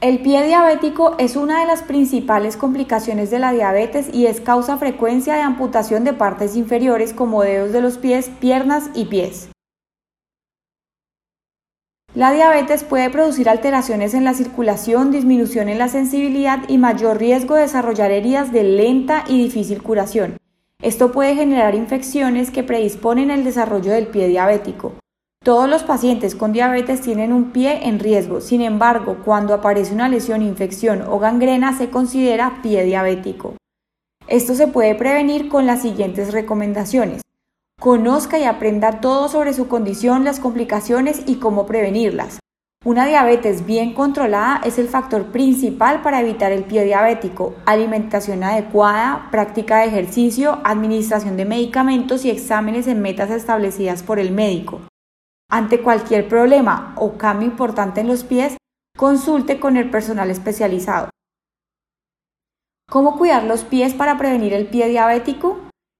El pie diabético es una de las principales complicaciones de la diabetes y es causa frecuencia de amputación de partes inferiores como dedos de los pies, piernas y pies. La diabetes puede producir alteraciones en la circulación, disminución en la sensibilidad y mayor riesgo de desarrollar heridas de lenta y difícil curación. Esto puede generar infecciones que predisponen el desarrollo del pie diabético. Todos los pacientes con diabetes tienen un pie en riesgo, sin embargo, cuando aparece una lesión, infección o gangrena se considera pie diabético. Esto se puede prevenir con las siguientes recomendaciones. Conozca y aprenda todo sobre su condición, las complicaciones y cómo prevenirlas. Una diabetes bien controlada es el factor principal para evitar el pie diabético. Alimentación adecuada, práctica de ejercicio, administración de medicamentos y exámenes en metas establecidas por el médico. Ante cualquier problema o cambio importante en los pies, consulte con el personal especializado. ¿Cómo cuidar los pies para prevenir el pie diabético?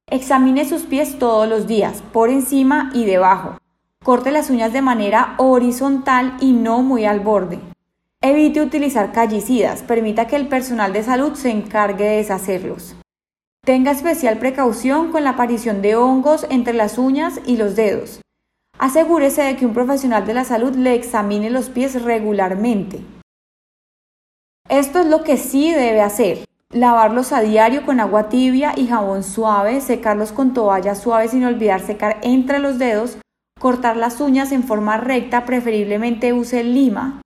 Examine sus pies todos los días, por encima y debajo. Corte las uñas de manera horizontal y no muy al borde. Evite utilizar callicidas, permita que el personal de salud se encargue de deshacerlos. Tenga especial precaución con la aparición de hongos entre las uñas y los dedos. Asegúrese de que un profesional de la salud le examine los pies regularmente. Esto es lo que sí debe hacer. Lavarlos a diario con agua tibia y jabón suave, secarlos con toalla suave sin olvidar secar entre los dedos, cortar las uñas en forma recta, preferiblemente use lima.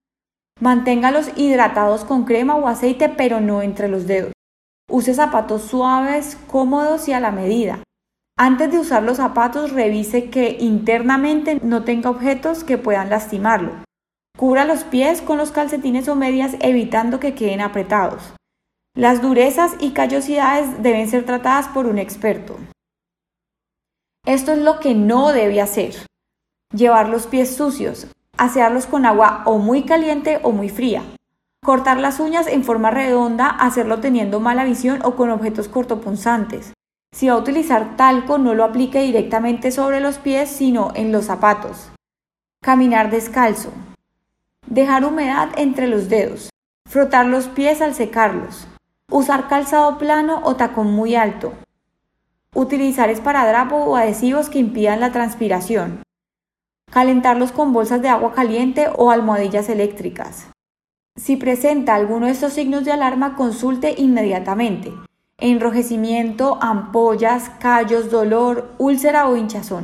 Manténgalos hidratados con crema o aceite, pero no entre los dedos. Use zapatos suaves, cómodos y a la medida. Antes de usar los zapatos, revise que internamente no tenga objetos que puedan lastimarlo. Cubra los pies con los calcetines o medias evitando que queden apretados. Las durezas y callosidades deben ser tratadas por un experto. Esto es lo que no debe hacer. Llevar los pies sucios, asearlos con agua o muy caliente o muy fría. Cortar las uñas en forma redonda, hacerlo teniendo mala visión o con objetos cortopunzantes. Si va a utilizar talco, no lo aplique directamente sobre los pies, sino en los zapatos. Caminar descalzo. Dejar humedad entre los dedos. Frotar los pies al secarlos. Usar calzado plano o tacón muy alto. Utilizar esparadrapo o adhesivos que impidan la transpiración. Calentarlos con bolsas de agua caliente o almohadillas eléctricas. Si presenta alguno de estos signos de alarma, consulte inmediatamente enrojecimiento, ampollas, callos, dolor, úlcera o hinchazón.